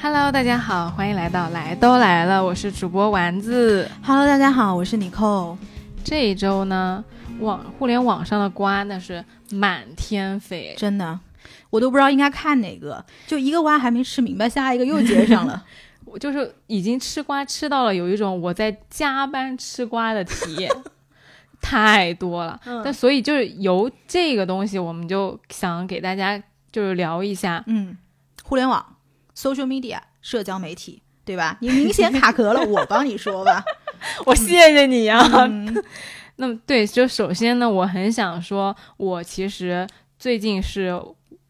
Hello，大家好，欢迎来到来都来了，我是主播丸子。Hello，大家好，我是妮蔻。这一周呢，网互联网上的瓜那是满天飞，真的，我都不知道应该看哪个，就一个瓜还没吃明白，下一个又接上了。我就是已经吃瓜吃到了有一种我在加班吃瓜的体验，太多了。嗯但所以就是由这个东西，我们就想给大家就是聊一下，嗯，互联网 （social media） 社交媒体，对吧？你明显卡壳了，我帮你说吧。我谢谢你啊。嗯 那么对，就首先呢，我很想说，我其实最近是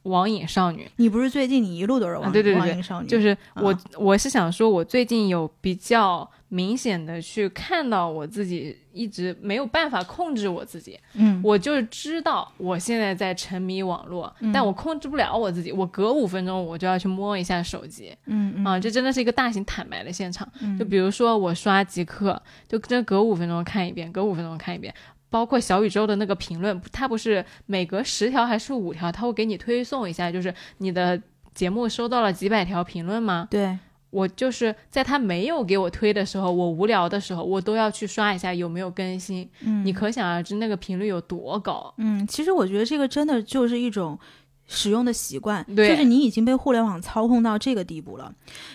网瘾少女。你不是最近你一路都是网、啊对对对网瘾少女，就是我，啊我是想说，我最近有比较明显的去看到我自己一直没有办法控制我自己，嗯我就是知道我现在在沉迷网络，嗯但我控制不了我自己，我隔五分钟我就要去摸一下手机，嗯嗯啊，这真的是一个大型坦白的现场。嗯就比如说我刷极客，就真隔五分钟看一遍，隔五分钟看一遍。包括小宇宙的那个评论，它不是每隔十条还是五条，它会给你推送一下，就是你的节目收到了几百条评论吗？对，我就是在他没有给我推的时候，我无聊的时候，我都要去刷一下有没有更新。嗯你可想而知那个频率有多高。嗯，其实我觉得这个真的就是一种使用的习惯，对就是你已经被互联网操控到这个地步了。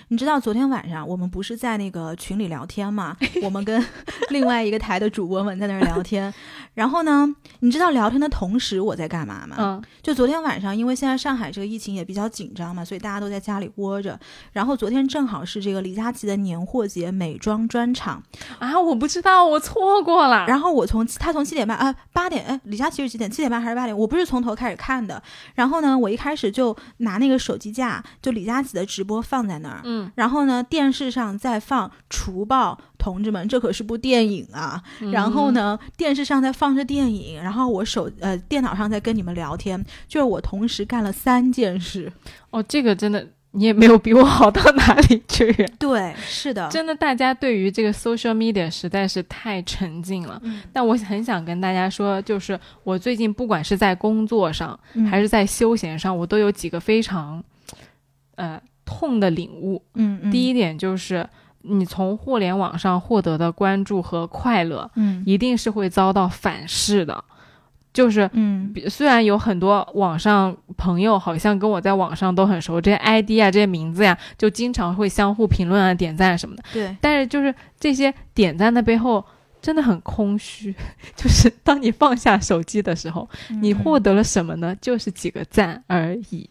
你知道昨天晚上我们不是在那个群里聊天嘛？我们跟另外一个台的主播们在那儿聊天，然后呢，你知道聊天的同时我在干嘛吗？嗯就昨天晚上，因为现在上海这个疫情也比较紧张嘛，所以大家都在家里窝着。然后昨天正好是这个李佳琦的年货节美妆专场，啊，我不知道，我错过了。然后我从他从七点半啊八点哎，李佳琦是几点？七点半还是八点？我不是从头开始看的。然后呢，我一开始就拿那个手机架，就李佳琦的直播放在那儿。嗯，然后呢，电视上在放《除暴》，同志们，这可是部电影啊！嗯然后呢，电视上在放着电影，然后我手呃电脑上在跟你们聊天，就是我同时干了三件事。哦，这个真的你也没有比我好到哪里去。对，是的，真的，大家对于这个 social media 实在是太沉浸了。嗯但我很想跟大家说，就是我最近不管是在工作上嗯还是在休闲上，我都有几个非常呃痛的领悟。嗯嗯，第一一点就是，你从互联网上获得的关注和快乐，嗯一定是会遭到反噬的。就是嗯虽然有很多网上朋友好像跟我在网上都很熟，这些 ID 啊、这些名字呀、就经常会相互评论啊、点赞什么的。对，但是就是这些点赞的背后真的很空虚，就是当你放下手机的时候，你嗯获得了什么呢？就是几个赞而已。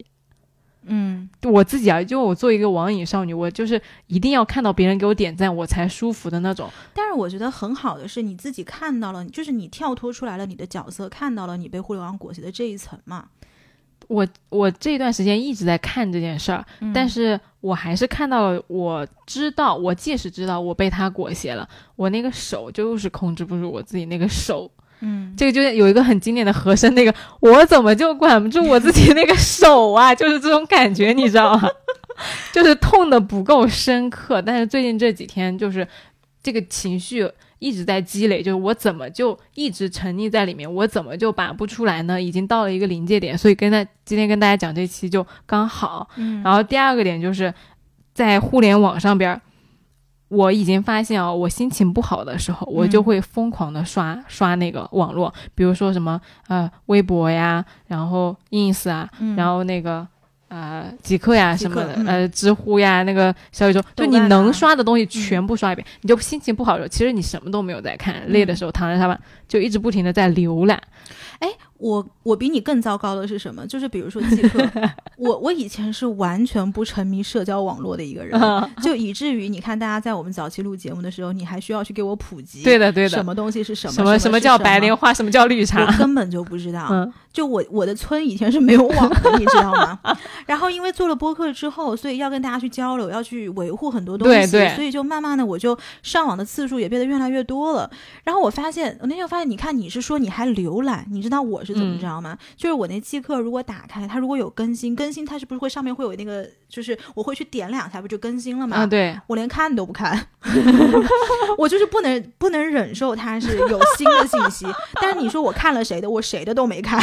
嗯我自己啊，就我作为一个网瘾少女，我就是一定要看到别人给我点赞，我才舒服的那种。但是我觉得很好的是你自己看到了，就是你跳脱出来了你的角色，看到了你被互联网裹挟的这一层嘛。我我这段时间一直在看这件事儿，嗯但是我还是看到了，我知道，我即使知道我被他裹挟了，我那个手就是控制不住我自己那个手。嗯，这个就是有一个很经典的和声，那个我怎么就管不住我自己那个手啊？就是这种感觉，你知道吗？就是痛的不够深刻，但是最近这几天就是这个情绪一直在积累，就是我怎么就一直沉溺在里面，我怎么就拔不出来呢？已经到了一个临界点，所以跟大今天跟大家讲这期就刚好。嗯然后第二个点就是在互联网上边儿，我已经发现哦，我心情不好的时候，我就嗯会疯狂的刷、刷那个网络，比如说什么呃微博呀，然后 ins 啊，嗯然后那个。呃，极客呀什么的，嗯呃，知乎呀，那个小宇宙，就你能刷的东西全部刷一遍。你就心情不好的时候，其实你什么都没有在看，累的时候躺在沙发就一直不停的在浏览。我我比你更糟糕的是什么？就是比如说即刻，我我以前是完全不沉迷社交网络的一个人，就以至于你看大家在我们早期录节目的时候，你还需要去给我普及，对的，对的什。么东西是什么，什么什么叫白莲花，什么叫绿茶我？根本就不知道。嗯，就我我的村以前是没有网的，你知道吗？然后因为做了播客之后，所以要跟大家去交流，要去维护很多东西，对对所以就慢慢的我就上网的次数也变得越来越多了。然后我发现，我那天发现，你看你是说你还浏览，你知道我是是怎么嗯知道吗？就是我那即刻如果打开，它如果有更新，更新它是不是会上面会有那个，就是我会去点两下，不就更新了吗？啊，对，我连看都不看，我就是不能不能忍受它是有新的信息。但是你说我看了谁的，我谁的都没看，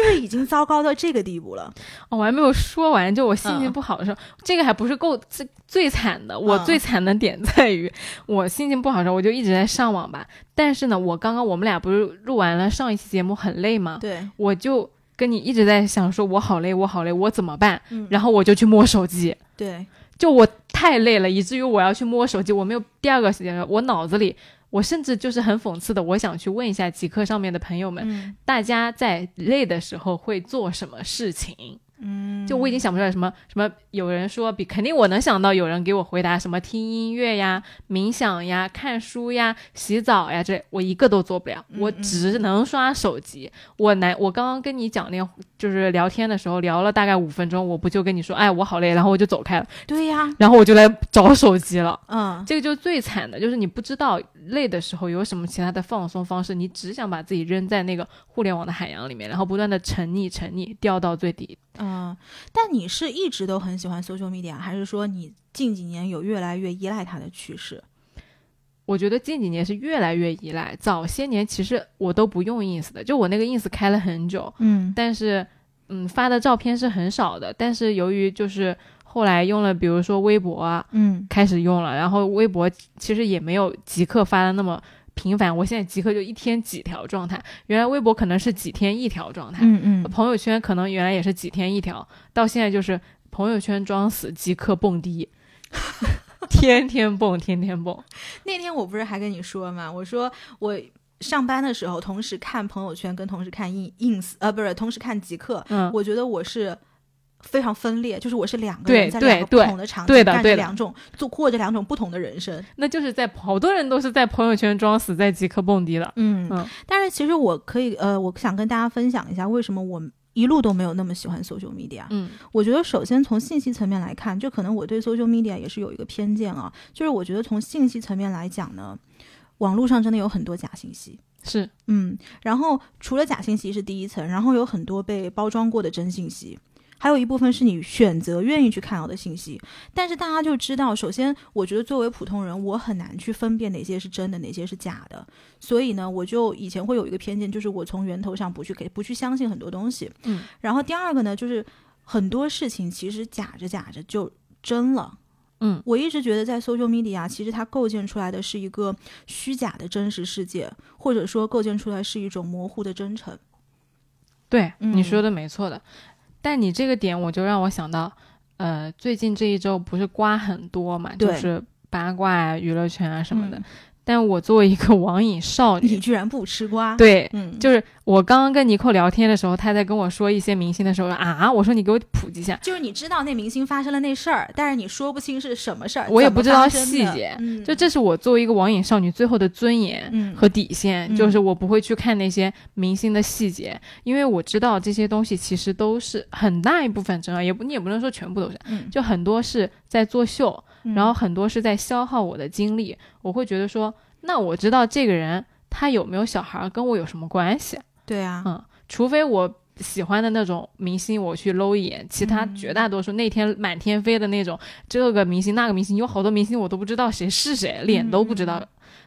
就是已经糟糕到这个地步了。哦我还没有说完，就我心情嗯不好的时候，这个还不是够最最惨的。我嗯最惨的点在于，我心情不好的时候，我就一直在上网吧。但是呢，我刚刚我们俩不是录完了上一期节目很累吗？对，我就跟你一直在想说，我好累，我好累，我怎么办？嗯，然后我就去摸手机，对，就我太累了，以至于我要去摸手机，我没有第二个时间，我脑子里。我甚至就是很讽刺的，我想去问一下极客上面的朋友们，嗯大家在累的时候会做什么事情？嗯，就我已经想不出来什么什么，有人说比肯定我能想到有人给我回答什么听音乐呀、冥想呀、看书呀、洗澡呀，这我一个都做不了，我只能刷手机。我难，我刚刚跟你讲那就是聊天的时候聊了大概五分钟，我不就跟你说，哎，我好累，然后我就走开了，对呀，然后我就来找手机了。嗯，这个就最惨的，就是你不知道累的时候有什么其他的放松方式，你只想把自己扔在那个互联网的海洋里面，然后不断的沉溺、沉溺，掉到最底。嗯，但你是一直都很喜欢 social media，还是说你近几年有越来越依赖它的趋势？我觉得近几年是越来越依赖，早些年其实我都不用 ins 的，就我那个 ins 开了很久，嗯。但是嗯发的照片是很少的，但是由于就是后来用了，比如说微博啊，嗯。开始用了，然后微博其实也没有即刻发的那么频繁，我现在即刻就一天几条状态，原来微博可能是几天一条状态，嗯嗯，朋友圈可能原来也是几天一条，到现在就是朋友圈装死，即刻蹦迪，天天蹦，天天蹦。那天我不是还跟你说吗？我说我上班的时候同时看朋友圈，跟同时看 ins ins 呃不是同时看极客，嗯，我觉得我是。非常分裂，就是我是两个人在两个不同的场景干着对的对的两种，做过着两种不同的人生。那就是在好多人都是在朋友圈装死，在即刻蹦迪了。嗯嗯但是其实我可以呃，我想跟大家分享一下为什么我一路都没有那么喜欢 social media。嗯我觉得首先从信息层面来看，就可能我对 social media 也是有一个偏见啊，就是我觉得从信息层面来讲呢，网络上真的有很多假信息。是，嗯，然后除了假信息是第一层，然后有很多被包装过的真信息，还有一部分是你选择愿意去看到的信息。但是大家就知道，首先我觉得作为普通人，我很难去分辨哪些是真的，哪些是假的。所以呢，我就以前会有一个偏见，就是我从源头上不去给不去相信很多东西。嗯，然后第二个呢，就是很多事情其实假着假着就真了。嗯，我一直觉得在 social media，其实它构建出来的是一个虚假的真实世界，或者说构建出来是一种模糊的真诚。对，嗯你说的没错的。但你这个点，我就让我想到，呃，最近这一周不是瓜很多嘛，就是八卦啊、娱乐圈啊什么的。嗯但我作为一个网瘾少女，你居然不吃瓜？，对，嗯，就是我刚刚跟尼寇聊天的时候，他在跟我说一些明星的时候啊，我说你给我普及一下，就是你知道那明星发生了那事儿，但是你说不清是什么事儿，我也不知道细节嗯，就这是我作为一个网瘾少女最后的尊严。嗯和底线，嗯就是我不会去看那些明星的细节，因为我知道这些东西其实都是很大一部分真啊，也不你也不能说全部都是，嗯，就很多是在作秀，嗯然后很多是在消耗我的精力。我会觉得说，那我知道这个人他有没有小孩儿跟我有什么关系？对啊，嗯，除非我喜欢的那种明星，我去搂一眼，其他嗯绝大多数那天满天飞的那种，这个明星那个明星，有好多明星我都不知道谁是谁，脸都不知道。嗯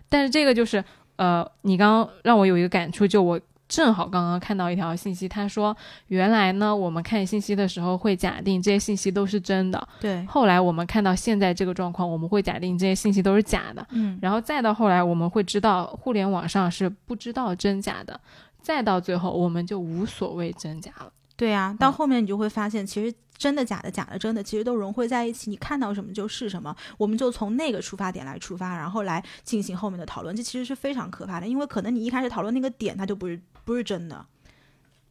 但是这个就是，呃，你刚刚让我有一个感触，就我。正好刚刚看到一条信息，他说原来呢，我们看信息的时候会假定这些信息都是真的，对，后来我们看到现在这个状况，我们会假定这些信息都是假的，嗯，然后再到后来，我们会知道互联网上是不知道真假的，再到最后，我们就无所谓真假了。对啊，到嗯后面你就会发现，其实真的假的，假的真的，其实都融汇在一起。你看到什么就是什么，我们就从那个出发点来出发，然后来进行后面的讨论。这其实是非常可怕的，因为可能你一开始讨论那个点，它就不是不是真的。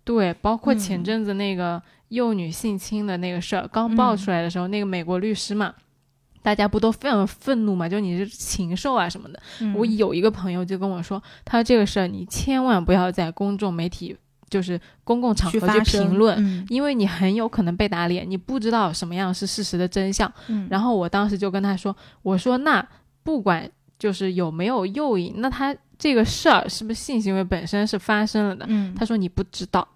对，包括前嗯阵子那个幼女性侵的那个事儿刚爆嗯出来的时候，那个美国律师嘛，大家不都非常愤怒嘛？就你是禽兽啊什么的。嗯我有一个朋友就跟我说，他说这个事儿你千万不要在公众媒体，就是公共场合去评论。嗯因为你很有可能被打脸，你不知道什么样是事实的真相。嗯，然后我当时就跟他说：“我说那不管就是有没有诱引，那他这个事儿是不是性行为本身是发生了的？嗯他说你不知道，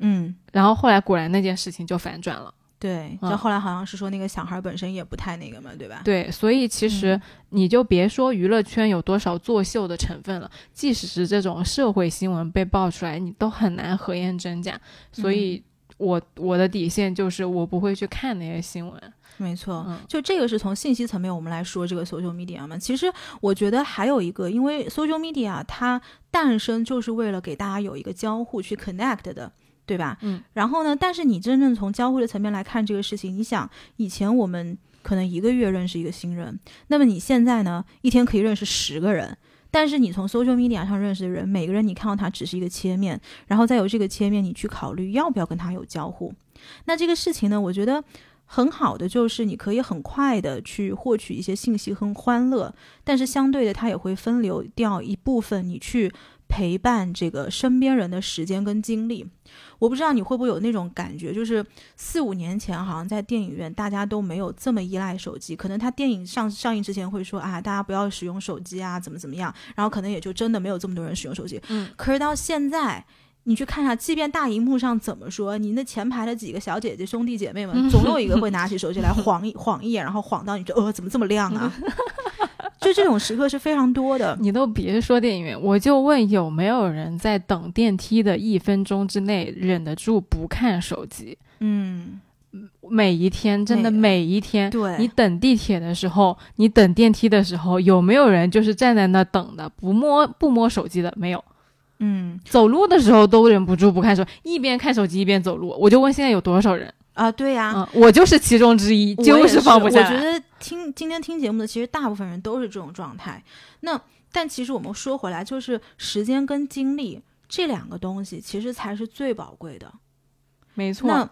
嗯，然后后来果然那件事情就反转了。对，嗯就后来好像是说那个小孩本身也不太那个嘛，对吧？对，所以其实嗯你就别说娱乐圈有多少作秀的成分了，即使是这种社会新闻被爆出来，你都很难核验真假。所以我我的底线就是我不会去看那些新闻。没错，嗯就这个是从信息层面我们来说这个 social media 嘛。其实我觉得还有一个，因为 social media 它诞生就是为了给大家有一个交互去 connect 的。对吧？嗯，然后呢？但是你真正从交互的层面来看这个事情，你想，以前我们可能一个月认识一个新人，那么你现在呢，一天可以认识十个人。但是你从 social media 上认识的人，每个人你看到他只是一个切面，然后再由这个切面你去考虑要不要跟他有交互。那这个事情呢，我觉得很好的就是你可以很快的去获取一些信息和欢乐，但是相对的它也会分流掉一部分你去陪伴这个身边人的时间跟精力。我不知道你会不会有那种感觉，就是四五年前好像在电影院大家都没有这么依赖手机，可能他电影上上映之前会说啊，大家不要使用手机啊，怎么怎么样，然后可能也就真的没有这么多人使用手机。嗯，可是到现在。你去看一下，即便大荧幕上怎么说，你那前排的几个小姐姐、兄弟姐妹们，总有一个会拿起手机来晃一晃一眼，然后晃到你就呃，怎么这么亮啊？就这种时刻是非常多的。你都别说电影院，我就问有没有人在等电梯的一分钟之内忍得住不看手机？嗯，每一天，真的每每一天，对，你等地铁的时候，你等电梯的时候，有没有人就是站在那等的，不摸不摸手机的？没有。嗯走路的时候都忍不住不看手，一边看手机一边走路。我就问现在有多少人？啊，对呀、嗯，我就是其中之一，我就是放不下来。我觉得听今天听节目的，其实大部分人都是这种状态。那但其实我们说回来，就是时间跟精力这两个东西，其实才是最宝贵的。没错，那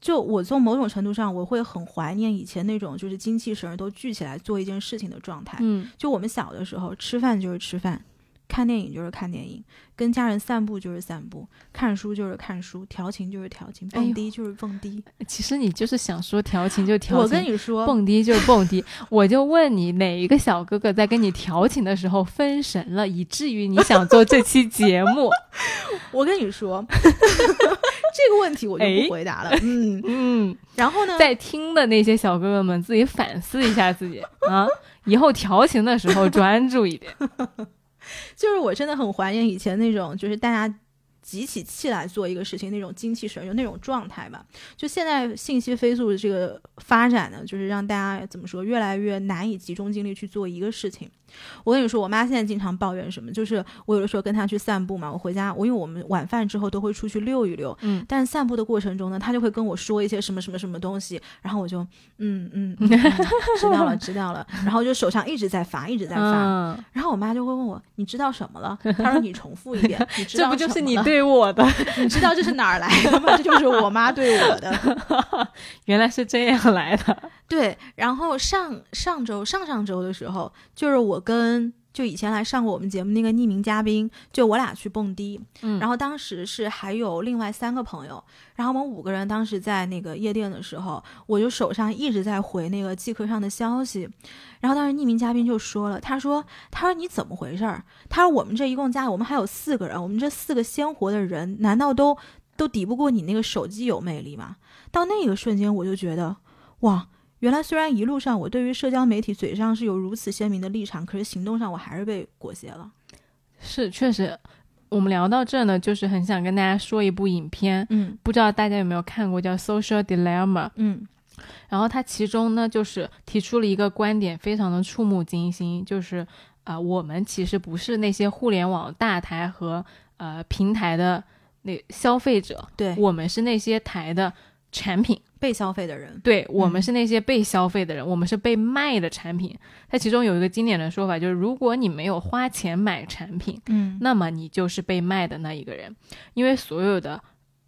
就我从某种程度上，我会很怀念以前那种就是精气神儿都聚起来做一件事情的状态。嗯，就我们小的时候，吃饭就是吃饭，看电影就是看电影，跟家人散步就是散步，看书就是看书，调情就是调情，蹦迪就是蹦迪。其实你就是想说调情就调情，我跟你说，蹦迪就是蹦迪。我就问你，哪一个小哥哥在跟你调情的时候分神了，以至于你想做这期节目？我跟你说，这个问题我就哎不回答了。嗯，嗯，然后呢？在听的那些小哥哥们自己反思一下自己啊，以后调情的时候专注一点。就是我真的很怀念以前那种，就是大家集起气来做一个事情那种精气神，就那种状态吧。就现在信息飞速的这个发展呢，就是让大家怎么说，越来越难以集中精力去做一个事情。我跟你说，我妈现在经常抱怨什么，就是我有的时候跟她去散步嘛，我回家，我因为我们晚饭之后都会出去溜一溜，嗯，但是散步的过程中呢，她就会跟我说一些什么什么什么东西，然后我就嗯嗯，知道了知道了，然后就手上一直在发，一直在发，嗯，然后我妈就会问我：“你知道什么了？”她说：“你重复一遍。你知道这不就是你对我的？你知道这是哪儿来的吗？这就是我妈对我的。原来是这样来的。对，然后上上周、上上周的时候，就是我跟就以前来上过我们节目那个匿名嘉宾，就我俩去蹦迪，嗯，然后当时是还有另外三个朋友，然后我们五个人当时在那个夜店的时候，我就手上一直在回那个即刻上的消息，然后当时匿名嘉宾就说了，他说他说你怎么回事儿？他说我们这一共加我们还有四个人，我们这四个鲜活的人，难道都都抵不过你那个手机有魅力吗？到那个瞬间，我就觉得哇。原来虽然一路上我对于社交媒体嘴上是有如此鲜明的立场，可是行动上我还是被裹挟了。是确实，我们聊到这呢，就是很想跟大家说一部影片，嗯不知道大家有没有看过，叫《Social Dilemma》。嗯然后它其中呢，就是提出了一个观点，非常的触目惊心，就是啊、呃我们其实不是那些互联网大台和呃平台的那消费者，对，我们是那些台的产品。被消费的人。对我们嗯是那些被消费的人，我们是被卖的产品。它其中有一个经典的说法，就是如果你没有花钱买产品，嗯那么你就是被卖的那一个人，因为所有的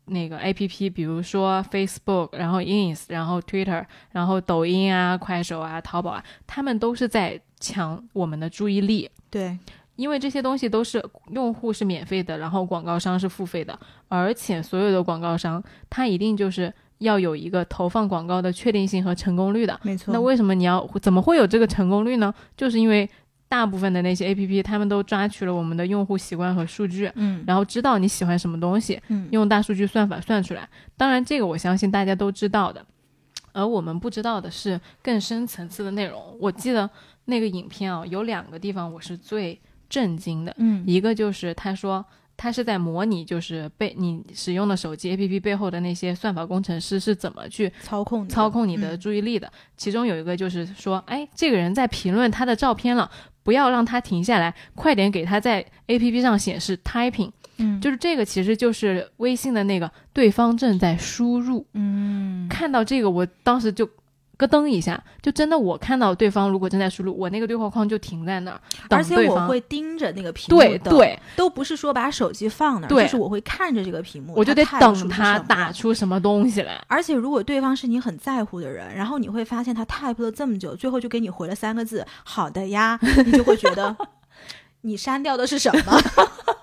那个 A P P，比如说 Facebook，然后 Ins，然后 Twitter，然后抖音啊、快手啊、淘宝啊，他们都是在抢我们的注意力。对，因为这些东西都是用户是免费的，然后广告商是付费的，而且所有的广告商他一定就是要有一个投放广告的确定性和成功率的。没错。那为什么你要怎么会有这个成功率呢？就是因为大部分的那些 A P P，他们都抓取了我们的用户习惯和数据，嗯然后知道你喜欢什么东西，嗯用大数据算法算出来。当然，这个我相信大家都知道的，而我们不知道的是更深层次的内容。我记得那个影片啊，有两个地方我是最震惊的，嗯一个就是他说。他是在模拟，就是被你使用的手机 APP 背后的那些算法工程师是怎么去操控操控你的嗯注意力的。其中有一个就是说，哎，这个人在评论他的照片了，不要让他停下来，快点给他在 APP 上显示 typing。嗯就是这个，其实就是微信的那个对方正在输入。嗯看到这个，我当时就咯噔一下，就真的我看到对方如果正在输入，我那个对话框就停在那儿，而且。我会盯着那个屏幕等，对对，都不是说把手机放那儿，就是我会看着这个屏幕，我就得等他打出什么东西来。而且如果对方是你很在乎的人，然后你会发现他 type 了这么久，最后就给你回了三个字“好的呀”，你就会觉得 你删掉的是什么？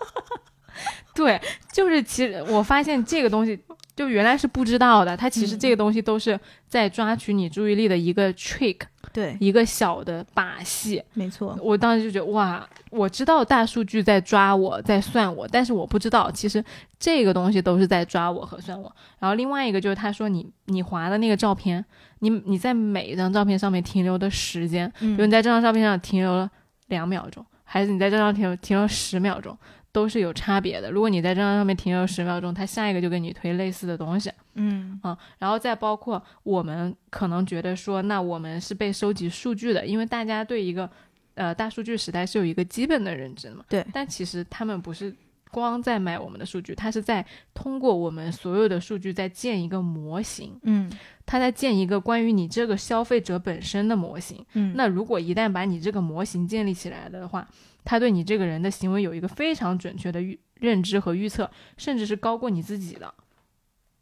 对，就是其实我发现这个东西，就原来是不知道的，它其实嗯这个东西都是在抓取你注意力的一个 trick，对，一个小的把戏。没错，我当时就觉得哇，我知道大数据在抓我，在算我，但是我不知道其实这个东西都是在抓我和算我。然后另外一个就是他说你你划的那个照片，你你在每一张照片上面停留的时间，比如嗯你在这张照片上停留了两秒钟，还是你在这张停留停留十秒钟，都是有差别的。如果你在这张上面停留十秒钟，它下一个就给你推类似的东西。嗯啊、然后再包括我们可能觉得说，那我们是被收集数据的，因为大家对一个呃大数据时代是有一个基本的认知的嘛。对但其实他们不是光在买我们的数据，他是在通过我们所有的数据在建一个模型，嗯他在建一个关于你这个消费者本身的模型。嗯，那如果一旦把你这个模型建立起来的话，他对你这个人的行为有一个非常准确的预认知和预测，甚至是高过你自己的。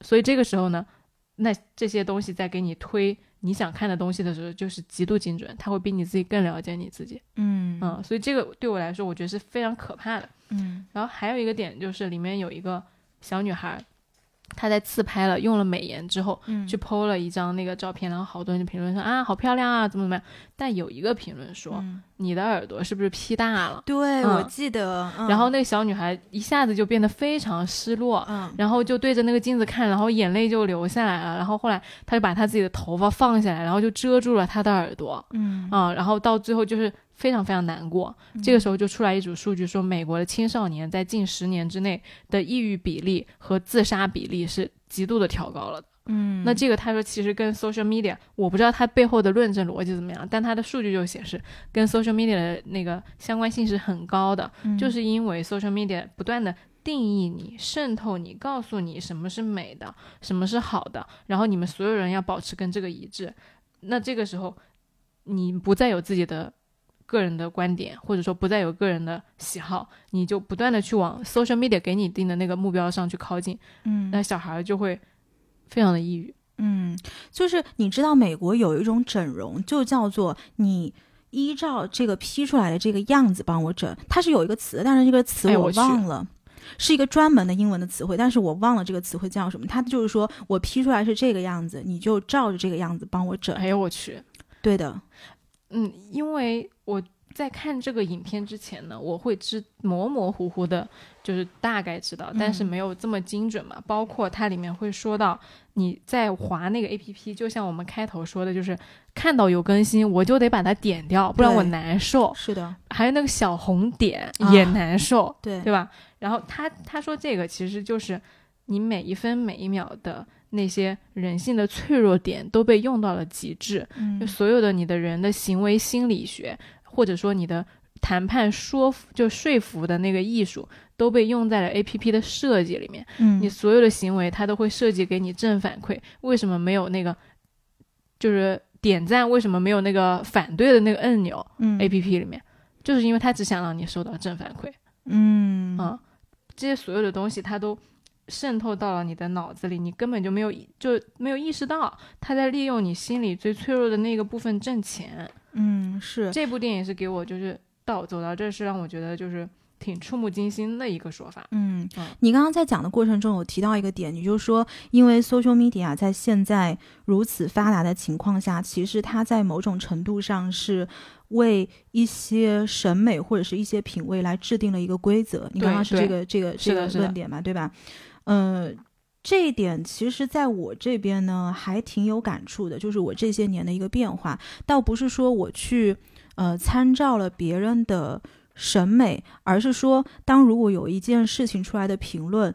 所以这个时候呢，那这些东西在给你推你想看的东西的时候，就是极度精准，他会比你自己更了解你自己。嗯嗯，所以这个对我来说，我觉得是非常可怕的。嗯然后还有一个点就是里面有一个小女孩，她在自拍了，用了美颜之后，嗯去 PO 了一张那个照片，然后好多人就评论说啊，好漂亮啊，怎么怎么样。但有一个评论说，嗯你的耳朵是不是 P 大了？对，嗯我记得，嗯然后那个小女孩一下子就变得非常失落，嗯然后就对着那个镜子看，然后眼泪就流下来了。然后后来她就把她自己的头发放下来，然后就遮住了她的耳朵嗯啊、然后到最后就是非常非常难过。这个时候就出来一组数据说，美国的青少年在近十年之内的抑郁比例和自杀比例是极度的调高了的。嗯，那这个他说其实跟 social media，我不知道他背后的论证逻辑怎么样，但他的数据就显示跟 social media 的那个相关性是很高的，嗯就是因为 social media 不断的定义你、渗透你、告诉你什么是美的，什么是好的，然后你们所有人要保持跟这个一致。那这个时候，你不再有自己的个人的观点，或者说不再有个人的喜好，你就不断的去往 social media 给你定的那个目标上去靠近，嗯那小孩儿就会非常的抑郁。嗯，就是你知道美国有一种整容，就叫做你。依照这个 P 出来的这个样子帮我整，它是有一个词，但是这个词我哎我去忘了，是一个专门的英文的词汇，但是我忘了这个词汇叫什么。它就是说我 P 出来是这个样子，你就照着这个样子帮我整。哎呦我去！对的，嗯，因为我在看这个影片之前呢，我会知模模糊糊的，就是大概知道，但是嗯没有这么精准嘛。包括它里面会说到，你在划那个 A P P，就像我们开头说的，就是看到有更新，我就得把它点掉，不然我难受。是的，还有那个小红点啊也难受，对对吧？然后他他说这个其实就是你每一分每一秒的那些人性的脆弱点都被用到了极致，所有的你的人的行为心理学，或者说你的谈判说服就说服的那个艺术，都被用在了 A P P 的设计里面。嗯你所有的行为，它都会设计给你正反馈。为什么没有那个就是点赞？为什么没有那个反对的那个按钮嗯？A P P 里面，就是因为它只想让你收到正反馈嗯啊。这些所有的东西，它都渗透到了你的脑子里，你根本就没有就没有意识到，他在利用你心里最脆弱的那个部分挣钱。嗯是这部电影是给我就是到走到这是让我觉得就是挺触目惊心的一个说法。嗯嗯，你刚刚在讲的过程中有提到一个点，你就说，因为 social media 在现在如此发达的情况下，其实它在某种程度上是为一些审美或者是一些品味来制定了一个规则。你刚刚是这个这个这个论点嘛，对吧？嗯、这一点其实在我这边呢还挺有感触的，就是我这些年的一个变化，倒不是说我去呃参照了别人的审美，而是说当如果有一件事情出来的评论，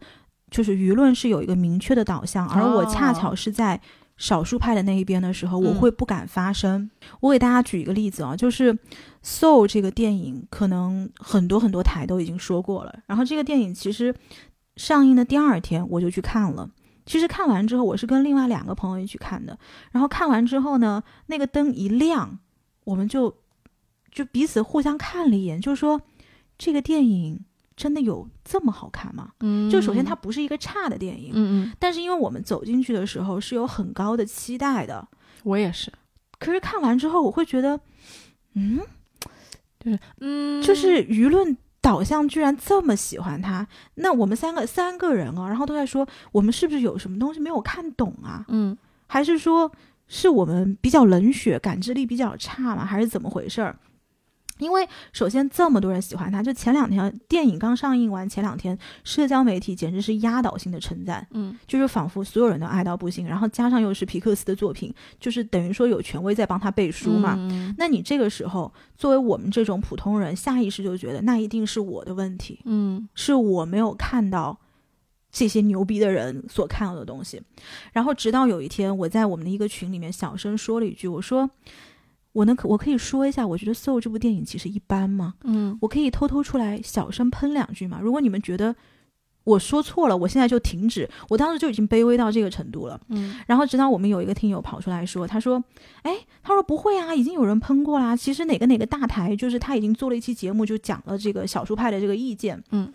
就是舆论是有一个明确的导向，而我恰巧是在。少数派的那一边的时候，我嗯会不敢发声。我给大家举一个例子啊，就是《Soul》这个电影，可能很多很多台都已经说过了。然后这个电影其实上映的第二天我就去看了。其实看完之后，我是跟另外两个朋友一起看的。然后看完之后呢，那个灯一亮，我们就就彼此互相看了一眼，就说这个电影真的有这么好看吗？嗯就首先它不是一个差的电影，嗯嗯，但是因为我们走进去的时候是有很高的期待的，我也是，可是看完之后我会觉得，嗯，就是嗯，就是舆论导向居然这么喜欢他，那我们三个三个人啊，然后都在说我们是不是有什么东西没有看懂啊？嗯还是说是我们比较冷血，感知力比较差吗？还是怎么回事儿？因为首先这么多人喜欢他，就前两天电影刚上映完，前两天社交媒体简直是压倒性的称赞，嗯就是仿佛所有人都爱到不行，然后加上又是皮克斯的作品，就是等于说有权威在帮他背书嘛。嗯那你这个时候，作为我们这种普通人，下意识就觉得那一定是我的问题，嗯是我没有看到这些牛逼的人所看到的东西。然后直到有一天，我在我们的一个群里面小声说了一句，我说：“我能可我可以说一下，我觉得《Soul》这部电影其实一般吗？嗯我可以偷偷出来小声喷两句吗？如果你们觉得我说错了，我现在就停止。我当时就已经卑微到这个程度了。嗯然后直到我们有一个听友跑出来说，他说：“哎，他说不会啊，已经有人喷过啦。其实哪个哪个大台，就是他已经做了一期节目，就讲了这个小数派的这个意见。”嗯。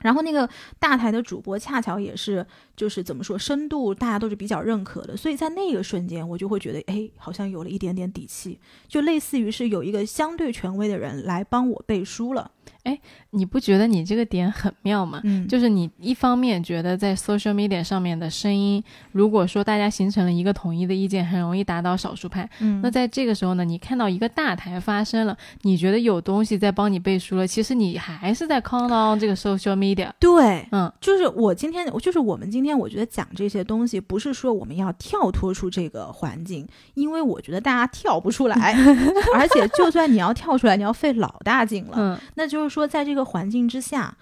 然后那个大台的主播恰巧也是，就是怎么说，深度大家都是比较认可的，所以在那个瞬间，我就会觉得，哎，好像有了一点点底气，就类似于是有一个相对权威的人来帮我背书了。哎你不觉得你这个点很妙吗？嗯，就是你一方面觉得在 social media 上面的声音，如果说大家形成了一个统一的意见，很容易打倒少数派。嗯，那在这个时候呢，你看到一个大台发生了，你觉得有东西在帮你背书了，其实你还是在 count on 这个 social media。对，嗯就是我今天，就是我们今天，我觉得讲这些东西，不是说我们要跳脱出这个环境，因为我觉得大家跳不出来，而且就算你要跳出来，你要费老大劲了。嗯那就是说，在这个环境之下，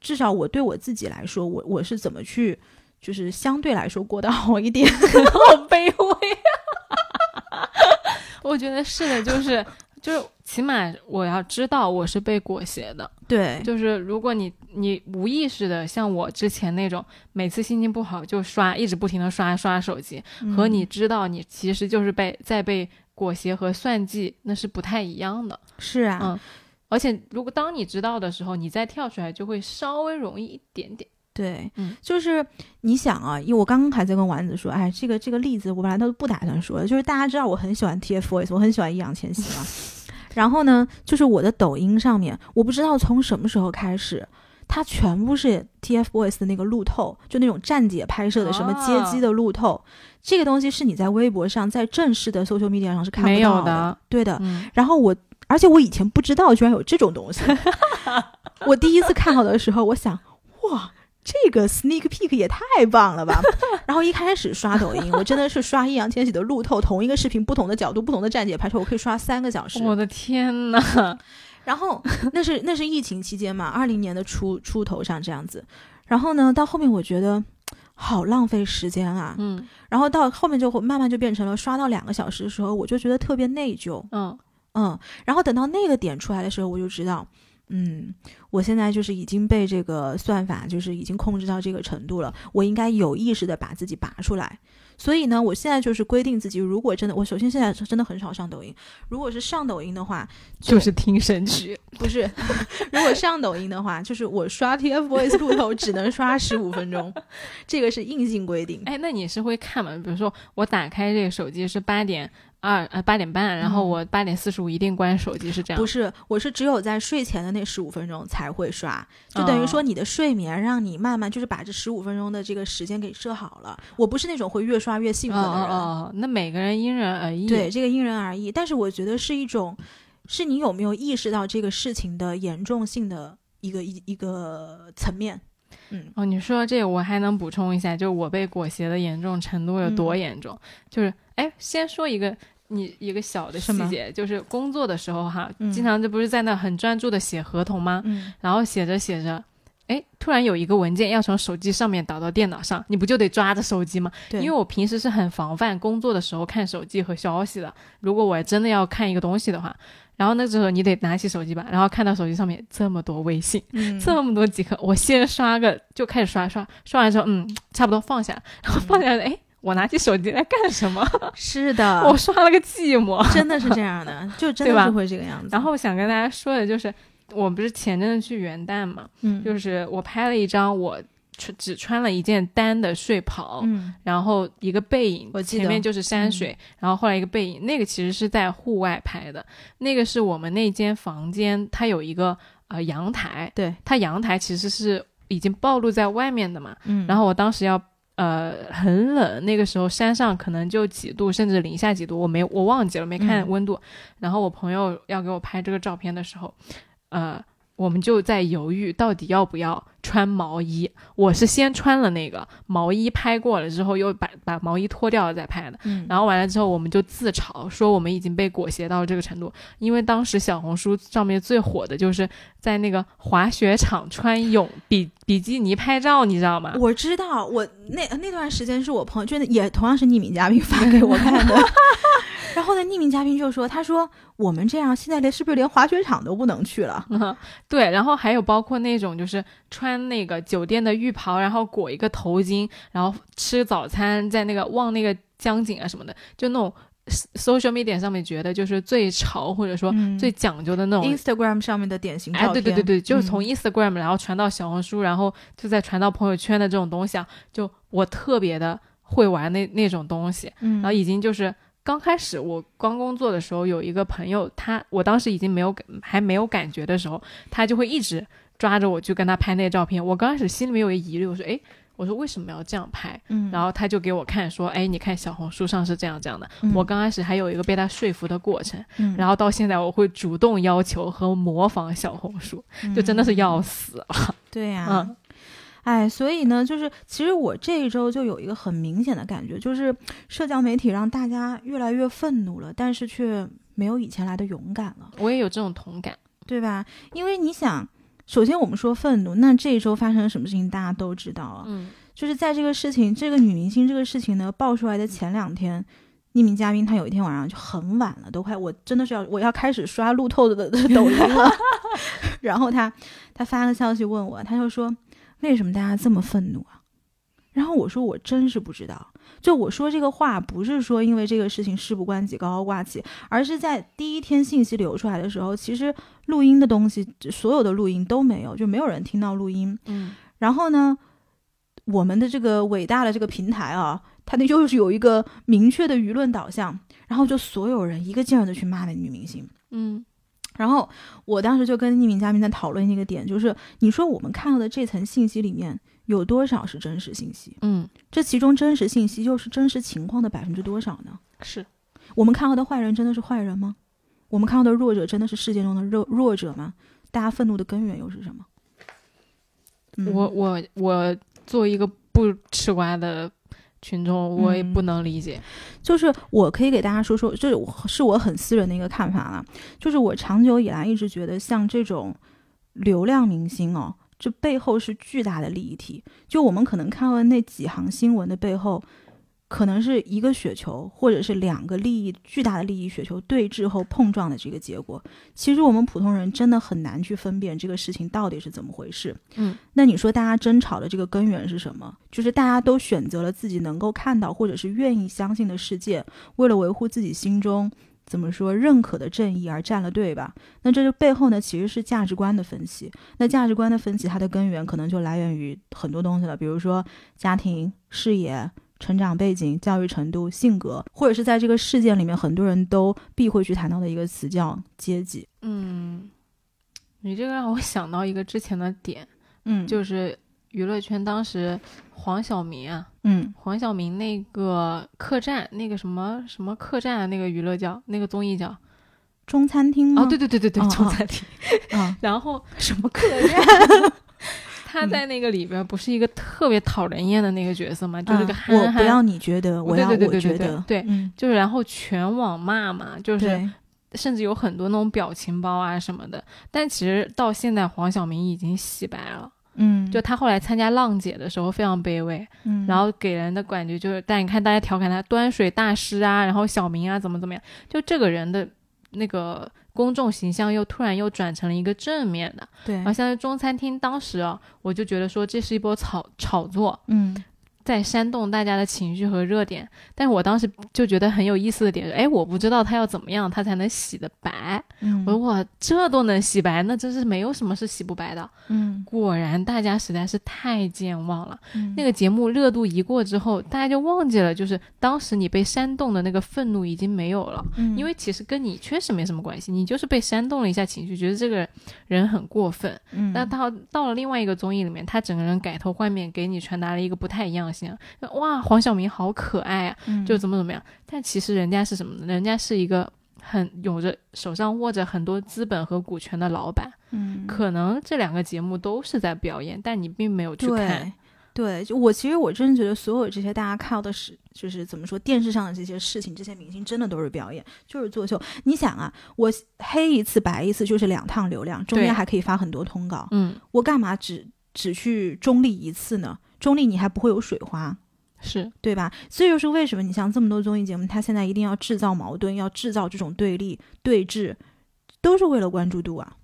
至少我对我自己来说，我我是怎么去，就是相对来说过得好一点。好卑微啊！我觉得是的，就是就是，起码我要知道我是被裹挟的。对，就是如果你你无意识的像我之前那种，每次心情不好就刷，一直不停的刷刷手机，和你嗯知道你其实就是被在被裹挟和算计，那是不太一样的。是啊，嗯而且如果当你知道的时候，你再跳出来就会稍微容易一点点。对，嗯就是你想啊，因为我刚刚还在跟丸子说，哎，这个这个例子我本来都不打算说的，就是大家知道我很喜欢 TFBOYS，我很喜欢易烊千玺嘛。然后呢，就是我的抖音上面，我不知道从什么时候开始，它全部是 TFBOYS 的那个路透，就那种站姐拍摄的什么街机的路透，这个东西是你在微博上，在正式的 social media 上是看不到的对的。嗯，然后我，而且我以前不知道居然有这种东西。我第一次看到的时候，我想，哇，这个 sneak peek 也太棒了吧！然后一开始刷抖音，我真的是刷易烊千玺的路透，同一个视频，不同的角度，不同的站姐拍摄，我可以刷三个小时。我的天呐，然后那是那是疫情期间嘛，二零年的初初头上这样子。然后呢，到后面我觉得好浪费时间啊。嗯然后到后面就会慢慢就变成了刷到两个小时的时候，我就觉得特别内疚。嗯嗯，然后等到那个点出来的时候，我就知道，嗯，我现在就是已经被这个算法就是已经控制到这个程度了，我应该有意识的把自己拔出来。所以呢，我现在就是规定自己，如果真的，我首先现在真的很少上抖音，如果是上抖音的话，就是听神曲。不是，如果上抖音的话，就是我刷 TFBOYS 路头只能刷十五分钟，这个是硬性规定。哎，那你是会看吗？比如说我打开这个手机是八点二呃八点半，然后嗯我八点四十五一定关手机，是这样。不是，我是只有在睡前的那十五分钟才会刷，就等于说哦你的睡眠让你慢慢就是把这十五分钟的这个时间给设好了。我不是那种会越刷越兴哦奋的人，哦哦，那每个人因人而异。对，这个因人而异。但是我觉得是一种，是你有没有意识到这个事情的严重性的一个一一个层面。嗯哦，你说这个我还能补充一下，就是我被裹挟的严重程度有多嗯严重？就是哎，先说一个你一个小的细节，就是工作的时候哈，嗯经常这不是在那很专注的写合同吗？嗯然后写着写着。哎，突然有一个文件要从手机上面导到电脑上，你不就得抓着手机吗？对，因为我平时是很防范工作的时候看手机和消息的。如果我真的要看一个东西的话，然后那时候你得拿起手机吧，然后看到手机上面这么多微信，嗯这么多即可，我先刷个就开始刷刷，刷完之后嗯差不多放下，然后放下来，哎，我拿起手机来干什么？是的，我刷了个寂寞。真的是这样的，就真的是会这个样子。然后想跟大家说的就是，我不是前阵子去元旦嘛，嗯，就是我拍了一张我穿只穿了一件单的睡袍，嗯。然后一个背影，我前面就是山水，然后后来一个背影，那个其实是在户外拍的，那个是我们那间房间，它有一个呃阳台，对，它阳台其实是已经暴露在外面的嘛，嗯，然后我当时要。呃，很冷，那个时候山上可能就几度，甚至零下几度，我没我忘记了，没看嗯温度。然后我朋友要给我拍这个照片的时候，呃，我们就在犹豫到底要不要穿毛衣。我是先穿了那个毛衣，拍过了之后又把把毛衣脱掉了再拍的。嗯，然后完了之后，我们就自嘲说我们已经被裹挟到这个程度，因为当时小红书上面最火的就是在那个滑雪场穿泳比比基尼拍照，你知道吗？我知道，我那那段时间是我朋友，真的也同样是匿名嘉宾发给我看的。然后呢，匿名嘉宾就说：“他说我们这样现在连是不是连滑雪场都不能去了？对，然后还有包括那种就是穿那个酒店的浴袍，然后裹一个头巾，然后吃早餐，在那个望那个江景啊什么的，就那种 social media 上面觉得就是最潮或者说嗯最讲究的那种 Instagram 上面的典型照哎，片。对对对对，就是从嗯 Instagram、然后传到小红书，然后就再传到朋友圈的这种东西啊，就我特别的会玩那那种东西，嗯，然后已经就是刚开始我刚工作的时候，有一个朋友，他我当时已经没有感还没有感觉的时候，他就会一直抓着我去跟他拍那照片。我刚开始心里面有一个疑虑，我说，哎，我说为什么要这样拍？嗯，然后他就给我看说，哎，你看小红书上是这样这样的。嗯我刚开始还有一个被他说服的过程，嗯然后到现在我会主动要求和模仿小红书，就真的是要死了。对呀、嗯哎，所以呢，就是其实我这一周就有一个很明显的感觉，就是社交媒体让大家越来越愤怒了，但是却没有以前来的勇敢了，我也有这种同感。对吧？因为你想，首先我们说愤怒，那这一周发生了什么事情，大家都知道啊。嗯就是在这个事情，这个女明星这个事情呢爆出来的前两天，匿名嘉宾他有一天晚上就很晚了，都快我真的是要我要开始刷路透的的 抖音了。然后他他发个消息问我，他就说为什么大家这么愤怒啊？然后我说我真是不知道。就我说这个话不是说因为这个事情事不关己高高挂起，而是在第一天信息流出来的时候，其实录音的东西所有的录音都没有，就没有人听到录音。嗯然后呢，我们的这个伟大的这个平台啊，它的就是有一个明确的舆论导向，然后就所有人一个劲儿的去骂那女明星。嗯然后我当时就跟匿名嘉宾在讨论那个点，就是你说我们看到的这层信息里面有多少是真实信息？嗯，这其中真实信息又是真实情况的百分之多少呢？是我们看到的坏人真的是坏人吗？我们看到的弱者真的是世界中的弱弱者吗？大家愤怒的根源又是什么？嗯我我我作为一个不吃瓜的群众，我也嗯不能理解。就是我可以给大家说说，这是我很私人的一个看法了。就是我长久以来一直觉得，像这种流量明星哦，这背后是巨大的利益体。就我们可能看到那几行新闻的背后，可能是一个雪球，或者是两个利益巨大的利益雪球对峙后碰撞的这个结果。其实我们普通人真的很难去分辨这个事情到底是怎么回事。嗯，那你说大家争吵的这个根源是什么？就是大家都选择了自己能够看到或者是愿意相信的世界，为了维护自己心中怎么说认可的正义而站了队吧？那这就背后呢，其实是价值观的分析。那价值观的分析，它的根源可能就来源于很多东西了，比如说家庭、事业、成长背景、教育程度、性格，或者是在这个事件里面很多人都必会去谈到的一个词叫阶级。嗯，你这个让我想到一个之前的点，嗯就是娱乐圈当时黄晓明啊，嗯黄晓明那个客栈，那个什么什么客栈啊，那个娱乐叫那个综艺叫中餐厅吗？哦，对对对对对，中餐厅。啊，然后什么客栈？他在那个里边不是一个特别讨人厌的那个角色嘛，就是个啊憨憨，我不要你觉得，我对要对对对对我觉得，对嗯，就是然后全网骂嘛，就是，甚至有很多那种表情包啊什么的。但其实到现在，黄晓明已经洗白了。嗯，就他后来参加浪姐的时候非常卑微，嗯，然后给人的感觉就是，但你看大家调侃他端水大师啊，然后小明啊怎么怎么样，就这个人的那个公众形象又突然又转成了一个正面的。对。然后，像是中餐厅当时啊，我就觉得说这是一波炒炒作，嗯在煽动大家的情绪和热点。但是我当时就觉得很有意思的点是，哎，我不知道他要怎么样他才能洗得白。嗯，我说哇，这都能洗白，那真是没有什么是洗不白的。嗯果然，大家实在是太健忘了。嗯那个节目热度一过之后，大家就忘记了，就是当时你被煽动的那个愤怒已经没有了，嗯因为其实跟你确实没什么关系，你就是被煽动了一下情绪，觉得这个人很过分。嗯那到到了另外一个综艺里面，他整个人改头换面，给你传达了一个不太一样的形象。哇，黄晓明好可爱啊，嗯就怎么怎么样。但其实人家是什么呢？人家是一个很有着手上握着很多资本和股权的老板。嗯可能这两个节目都是在表演，但你并没有去看。对。就我其实我真的觉得所有这些大家看到的是，就是怎么说，电视上的这些事情，这些明星真的都是表演，就是作秀。你想啊，我黑一次白一次就是两趟流量，中间还可以发很多通告，嗯，我干嘛只只去中立一次呢？中立你还不会有水花，是对吧？所以就是为什么你像这么多综艺节目，它现在一定要制造矛盾，要制造这种对立对峙，都是为了关注度啊。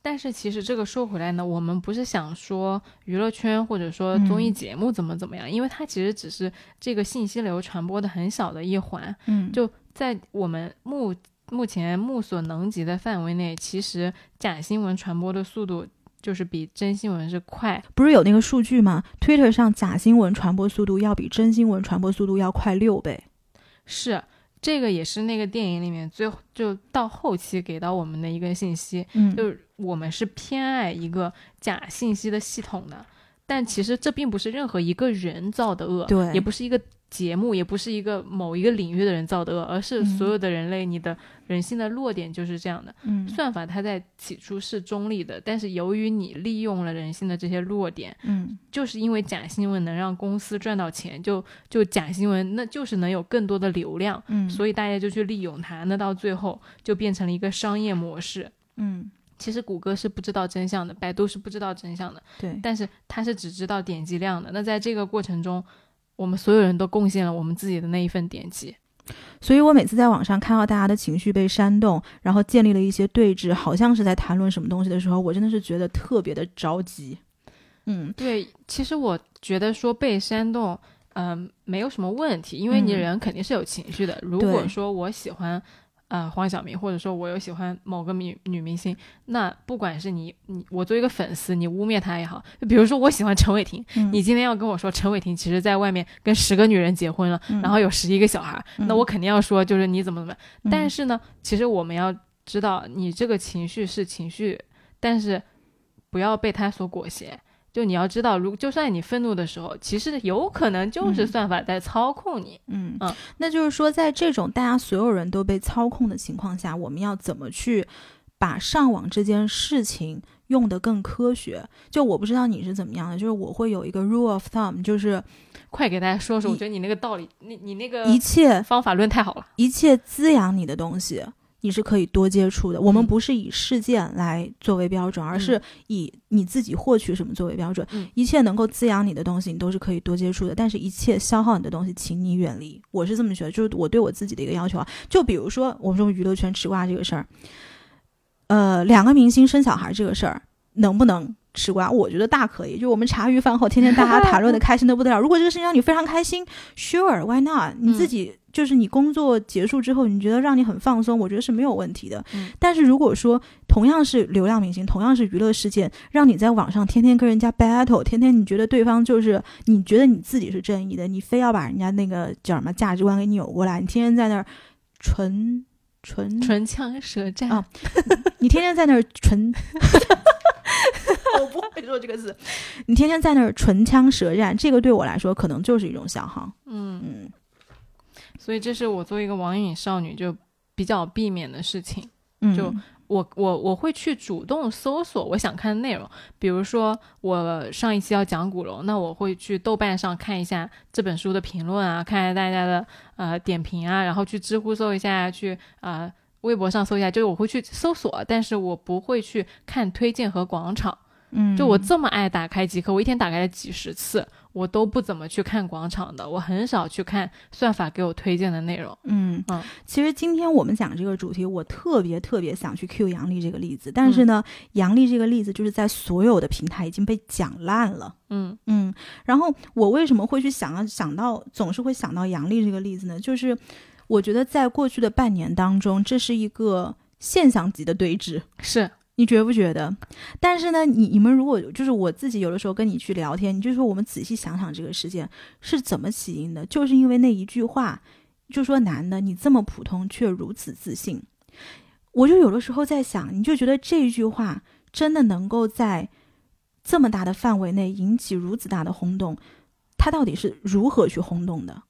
但是其实这个说回来呢，我们不是想说娱乐圈或者说综艺节目怎么怎么样，因为它其实只是这个信息流传播的很小的一环。嗯就在我们目目前目所能及的范围内，其实假新闻传播的速度就是比真新闻是快。不是有那个数据吗？Twitter 上假新闻传播速度要比真新闻传播速度要快六倍。是，这个也是那个电影里面最后就到后期给到我们的一个信息，嗯就是我们是偏爱一个假信息的系统的，但其实这并不是任何一个人造的恶，对也不是一个节目，也不是一个某一个领域的人造的恶，而是嗯所有的人类，你的人性的弱点就是这样的。嗯算法它在起初是中立的，但是由于你利用了人性的这些弱点，嗯就是因为假新闻能让公司赚到钱，就就假新闻那就是能有更多的流量，嗯，所以大家就去利用它，那到最后就变成了一个商业模式。嗯其实谷歌是不知道真相的，百度是不知道真相的，对，但是它是只知道点击量的。那在这个过程中，我们所有人都贡献了我们自己的那一份点击。所以我每次在网上看到大家的情绪被煽动，然后建立了一些对峙，好像是在谈论什么东西的时候，我真的是觉得特别的着急。嗯对，其实我觉得说被煽动，嗯、没有什么问题，因为你嗯人肯定是有情绪的。如果说我喜欢。呃，黄晓明，或者说我又喜欢某个女女明星，那不管是你你我作为一个粉丝，你污蔑她也好，就比如说我喜欢陈伟霆，嗯你今天要跟我说陈伟霆其实在外面跟十个女人结婚了，嗯然后有十一个小孩，那我肯定要说就是你怎么怎么样。嗯但是呢，其实我们要知道，你这个情绪是情绪，但是不要被他所裹挟。就你要知道，如就算你愤怒的时候，其实有可能就是嗯算法在操控你。嗯嗯那就是说，在这种大家所有人都被操控的情况下，我们要怎么去把上网这件事情用得更科学？就我不知道你是怎么样的，就是我会有一个 rule of thumb，就是快给大家说说，我觉得你那个道理，你你那个一切方法论太好了。一切滋养你的东西，你是可以多接触的。我们嗯不是以事件来作为标准，而是以你自己获取什么作为标准。嗯一切能够滋养你的东西，你都是可以多接触的。但是，一切消耗你的东西，请你远离。我是这么觉得，就是我对我自己的一个要求啊。就比如说，我们说娱乐圈吃瓜这个事儿，呃，两个明星生小孩这个事儿，能不能？吃瓜，我觉得大可以。就我们茶余饭后，天天大家 谈论的开心的不得了。如果这个事情让你非常开心，Sure，Why not？你自己就是你工作结束之后，你觉得让你很放松，我觉得是没有问题的。嗯但是如果说同样是流量明星，同样是娱乐事件，让你在网上天天跟人家 battle，天天你觉得对方就是你觉得你自己是正义的，你非要把人家那个叫什么价值观给扭过来，你天天在那儿唇唇唇枪舌战啊，你天天在那儿唇。我不会说这个字，你天天在那儿唇枪舌战，这个对我来说可能就是一种消耗。嗯嗯，所以这是我作为一个网瘾少女就比较避免的事情。嗯就我我我会去主动搜索我想看的内容，比如说我上一期要讲古龙，那我会去豆瓣上看一下这本书的评论啊，看一下大家的呃点评啊，然后去知乎搜一下，去呃微博上搜一下，就是我会去搜索，但是我不会去看推荐和广场。嗯，就我这么爱打开极客，我一天打开了几十次，我都不怎么去看广场的，我很少去看算法给我推荐的内容。嗯嗯，其实今天我们讲这个主题，我特别特别想去 Q 杨笠这个例子，但是呢，杨笠这个例子就是在所有的平台已经被讲烂了。嗯嗯，然后我为什么会去想要想到总是会想到杨笠这个例子呢？就是我觉得在过去的半年当中，这是一个现象级的对峙。是，你觉不觉得？但是呢，你你们如果就是我自己有的时候跟你去聊天，你就说我们仔细想想这个事件是怎么起因的，就是因为那一句话，就说男的你这么普通却如此自信，我就有的时候在想，你就觉得这一句话真的能够在这么大的范围内引起如此大的轰动，它到底是如何去轰动的？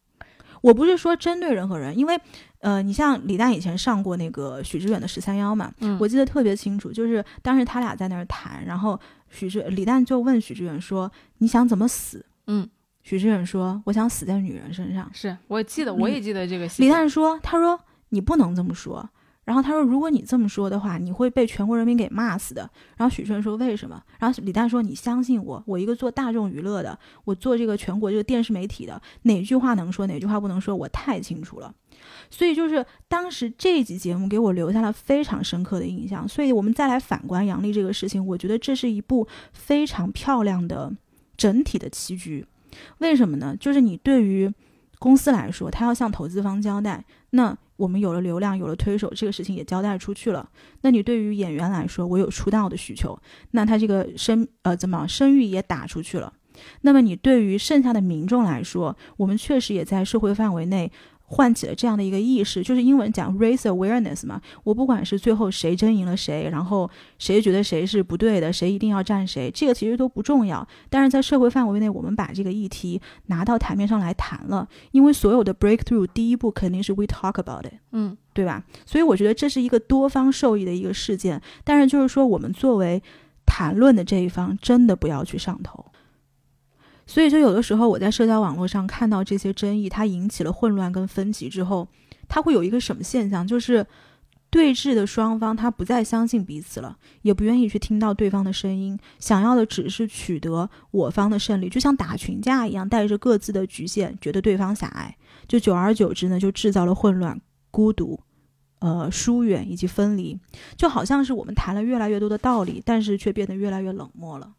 我不是说针对任何人，因为，呃，你像李诞以前上过那个许知远的十三幺嘛，嗯我记得特别清楚，就是当时他俩在那儿谈，然后许知李诞就问许知远说：“你想怎么死嗯，？”许知远说：“我想死在女人身上。是我记得，嗯我也记得这个”戏。李诞说：“他说你不能这么说。”然后他说：“如果你这么说的话，你会被全国人民给骂死的。”然后许知远说：“为什么？”然后李诞说：“你相信我，我一个做大众娱乐的，我做这个全国这个电视媒体的，哪句话能说，哪句话不能说，我太清楚了。”所以就是当时这一集节目给我留下了非常深刻的印象。所以我们再来反观杨笠这个事情，我觉得这是一部非常漂亮的整体的棋局。为什么呢？就是你对于公司来说，他要向投资方交代，那我们有了流量，有了推手，这个事情也交代出去了。那你对于演员来说，我有出道的需求，那他这个声呃怎么声誉也打出去了。那么你对于剩下的民众来说，我们确实也在社会范围内唤起了这样的一个意识，就是英文讲 raise awareness 嘛。我不管是最后谁争赢了谁，然后谁觉得谁是不对的，谁一定要站谁，这个其实都不重要。但是在社会范围内，我们把这个议题拿到台面上来谈了，因为所有的 breakthrough 第一步肯定是 we talk about it。嗯对吧？所以我觉得这是一个多方受益的一个事件，但是就是说，我们作为谈论的这一方，真的不要去上头。所以，就有的时候我在社交网络上看到这些争议，它引起了混乱跟分歧之后，它会有一个什么现象？就是对峙的双方他不再相信彼此了，也不愿意去听到对方的声音，想要的只是取得我方的胜利，就像打群架一样，带着各自的局限，觉得对方狭隘，就久而久之呢，就制造了混乱、孤独。呃，疏远以及分离，就好像是我们谈了越来越多的道理，但是却变得越来越冷漠了。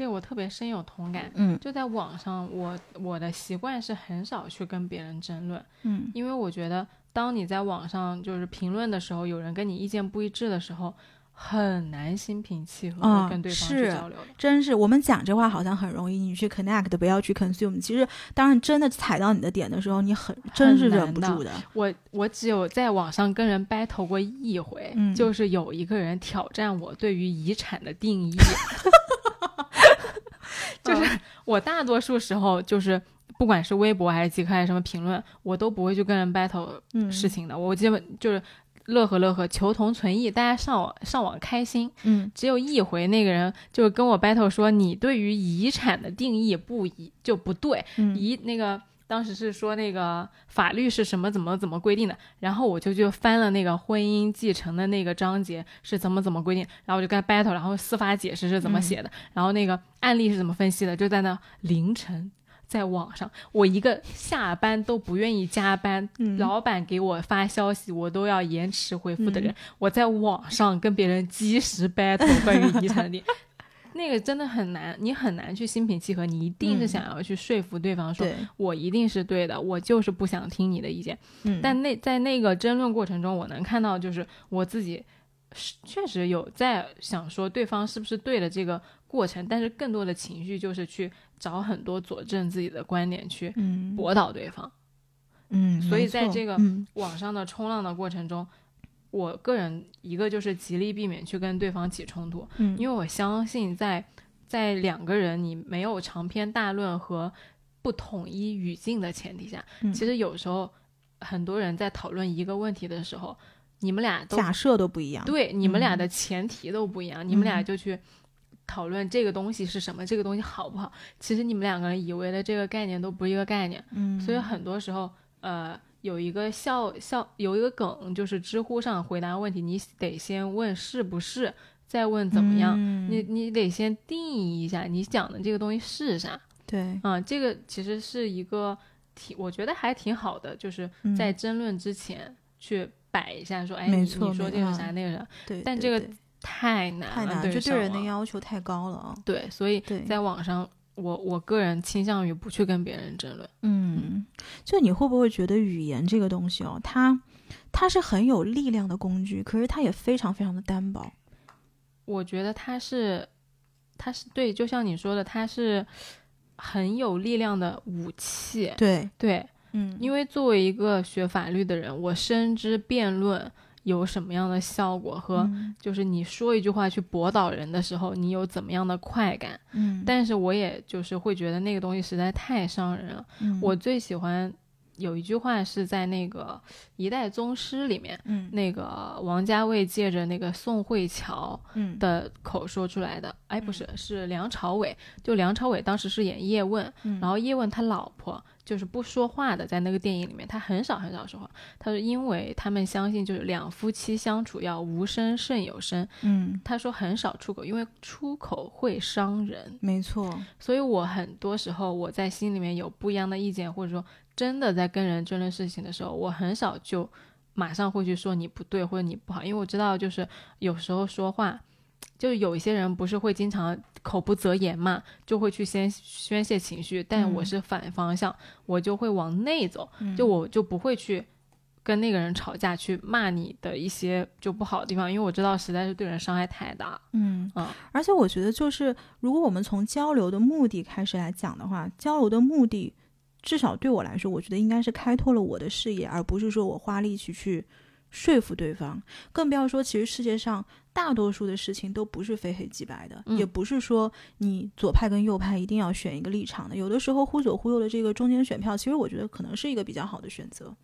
这个我特别深有同感。嗯就在网上，我我的习惯是很少去跟别人争论，嗯因为我觉得当你在网上就是评论的时候，有人跟你意见不一致的时候，很难心平气和啊的跟对方去交流的。真是我们讲这话好像很容易，你去 connect 不要去 consume。其实，当然真的踩到你的点的时候，你很真是忍不住的。我我只有在网上跟人 battle 过一回，嗯就是有一个人挑战我对于遗产的定义，就是 我大多数时候就是。不管是微博还是极客还是什么评论，我都不会去跟人 battle 嗯，事情的。我基本就是乐呵乐呵，求同存异，大家上网上网开心。嗯只有一回，那个人就是跟我 battle 说，你对于遗产的定义不一就不对，嗯遗那个当时是说那个法律是什么怎么怎么规定的，然后我就就翻了那个婚姻继承的那个章节是怎么怎么规定，然后我就跟他 battle，然后司法解释是怎么写的，然后那个案例是怎么分析的，就在那凌晨。在网上，我一个下班都不愿意加班，嗯。老板给我发消息我都要延迟回复的人，嗯。我在网上跟别人及时 battle 关于遗产的那个真的很难，你很难去心平气和，你一定是嗯想要去说服对方说，对，我一定是对的，我就是不想听你的意见。嗯，但那在那个争论过程中，我能看到就是我自己是确实有在想说对方是不是对的这个过程，但是更多的情绪就是去找很多佐证自己的观点去嗯驳倒对方。嗯，所以在这个嗯网上的冲浪的过程中，我个人一个就是极力避免去跟对方起冲突，嗯，因为我相信在在两个人你没有长篇大论和不统一语境的前提下，嗯。其实有时候很多人在讨论一个问题的时候，你们俩都假设都不一样，对你们俩嗯。的前提都不一样，你们俩嗯。就去讨论这个东西是什么，这个东西好不好。其实你们两个人以为的这个概念都不是一个概念，嗯，所以很多时候，呃，有一个笑笑有一个梗，就是知乎上回答问题，你得先问是不是，再问怎么样。嗯。你你得先定义一下你讲的这个东西是啥。对，啊、这个其实是一个挺，我觉得还挺好的，就是嗯。在争论之前去摆一下，说，哎，你说这个是啥，那个是啥，对，但这个太难了，太难，对就对人的要求太高了啊。对，所以，在网上，我我个人倾向于不去跟别人争论。嗯，就你会不会觉得语言这个东西哦，它它是很有力量的工具，可是它也非常非常的单薄。我觉得它是，它是对，就像你说的，它是很有力量的武器。对，对，嗯，因为作为一个学法律的人，我深知辩论有什么样的效果和。嗯就是你说一句话去驳倒人的时候，你有怎么样的快感？嗯，但是我也就是会觉得那个东西实在太伤人了。嗯我最喜欢有一句话是在那个《一代宗师》里面，嗯那个王家卫借着那个宋慧乔嗯的口说出来的。哎，不是，是梁朝伟。就梁朝伟当时是演叶问，嗯然后叶问他老婆就是不说话的，在那个电影里面，他很少很少说话。他说，因为他们相信就是两夫妻相处要无声胜有声。嗯，他说很少出口，因为出口会伤人。没错，所以我很多时候我在心里面有不一样的意见，或者说真的在跟人争论事情的时候，我很少就马上会去说你不对或者你不好，因为我知道就是有时候说话，就是有一些人不是会经常口不择言嘛，就会去先宣泄情绪，但我嗯是反方向，我就会往内走，嗯就我就不会去。跟那个人吵架，去骂你的一些就不好的地方，因为我知道实在是对人伤害太大。嗯嗯而且我觉得就是，如果我们从交流的目的开始来讲的话，交流的目的，至少对我来说，我觉得应该是开拓了我的视野，而不是说我花力气去说服对方。更不要说，其实世界上大多数的事情都不是非黑即白的，嗯也不是说你左派跟右派一定要选一个立场的。有的时候忽左忽右的这个中间选票，其实我觉得可能是一个比较好的选择。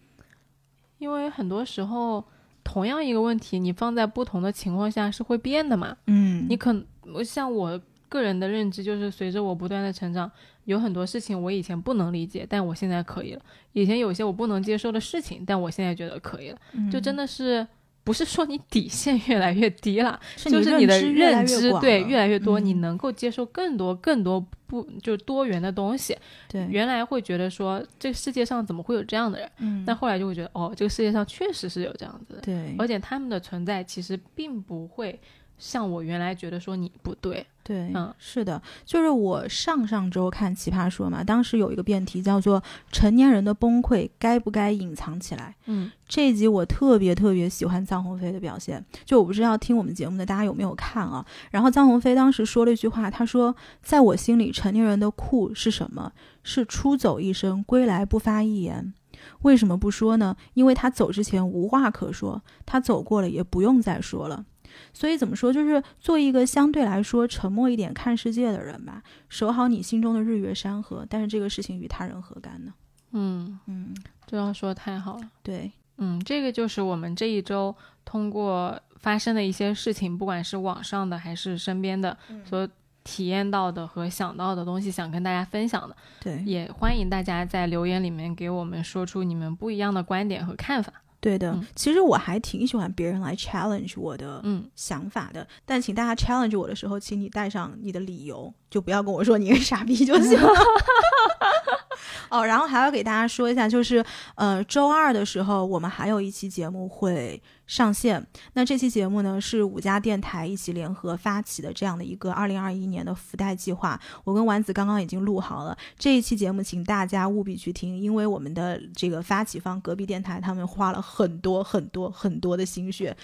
因为很多时候，同样一个问题，你放在不同的情况下是会变的嘛。嗯你可我像我个人的认知，就是随着我不断的成长，有很多事情我以前不能理解，但我现在可以了；以前有些我不能接受的事情，但我现在觉得可以了。就真的的是不是说你底线越来越低了，是就是你的认知对越来越多，嗯你能够接受更多更多不就多元的东西。对，原来会觉得说这个世界上怎么会有这样的人，嗯但后来就会觉得哦，这个世界上确实是有这样子的。对而且他们的存在其实并不会像我原来觉得说你不对，对，嗯是的，就是我上上周看《奇葩说》嘛，当时有一个辩题叫做“成年人的崩溃该不该隐藏起来”。嗯这一集我特别特别喜欢臧鸿飞的表现，就我不知道听我们节目的大家有没有看啊？然后臧鸿飞当时说了一句话，他说：“在我心里，成年人的酷是什么？是出走一生，归来不发一言。为什么不说呢？因为他走之前无话可说，他走过了也不用再说了。”所以怎么说，就是做一个相对来说沉默一点看世界的人吧，守好你心中的日月山河。但是这个事情与他人何干呢？嗯，嗯，这样说太好了。对，嗯，这个就是我们这一周通过发生的一些事情，不管是网上的还是身边的，所体验到的和想到的东西，想跟大家分享的，对，也欢迎大家在留言里面给我们说出你们不一样的观点和看法。对的。嗯其实我还挺喜欢别人来 challenge 我的嗯，想法的，但请大家 challenge 我的时候，请你带上你的理由，就不要跟我说你是傻逼就行了。哦，然后还要给大家说一下，就是呃，周二的时候我们还有一期节目会上线。那这期节目呢是五家电台一起联合发起的这样的一个二零二一年的福袋计划。我跟丸子刚刚已经录好了这一期节目，请大家务必去听，因为我们的这个发起方隔壁电台他们花了很多很多很多的心血。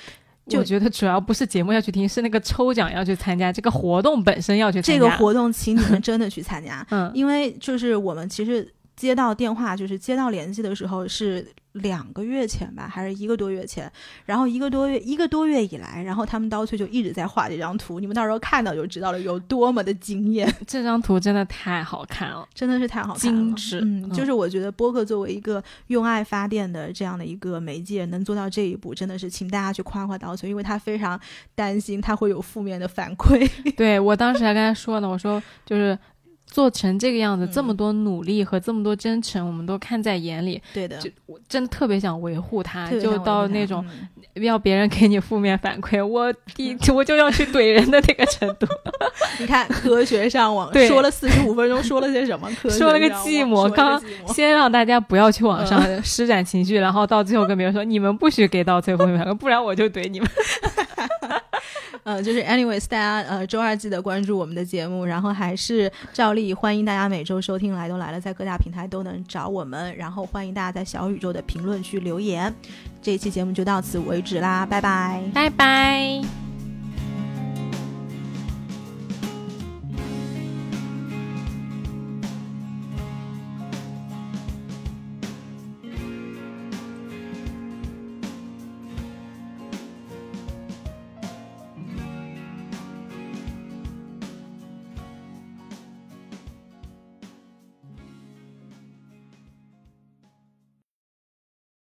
就我觉得主要不是节目要去听，是那个抽奖要去参加，这个活动本身要去参加。这个活动，请你们真的去参加，嗯，因为就是我们其实接到电话，就是接到联系的时候是两个月前吧，还是一个多月前，然后一个多月一个多月以来，然后他们刀翠就一直在画这张图，你们到时候看到就知道了有多么的惊艳，这张图真的太好看了。真的是太好看了，精致嗯，嗯就是我觉得播客作为一个用爱发电的这样的一个媒介，能做到这一步，真的是请大家去夸夸刀翠，因为他非常担心他会有负面的反馈，对我当时还跟他说呢，我说就是做成这个样子，嗯这么多努力和这么多真诚，我们都看在眼里。对的。就我真的特别想维护他，就到那种嗯要别人给你负面反馈，我第我就要去怼人的那个程度。你看科学上网对说了四十五分钟，说了些什么？科学 说了个寂寞网说了个刚先让大家不要去网上施展情绪，然后到最后跟别人说你们不许给到最后面反馈，不然我就怼你们。呃，就是 anyways，大家呃周二记得关注我们的节目，然后还是照例欢迎大家每周收听《来都来了》，在各大平台都能找我们，然后欢迎大家在小宇宙的评论区留言。这一期节目就到此为止啦，拜拜。拜拜。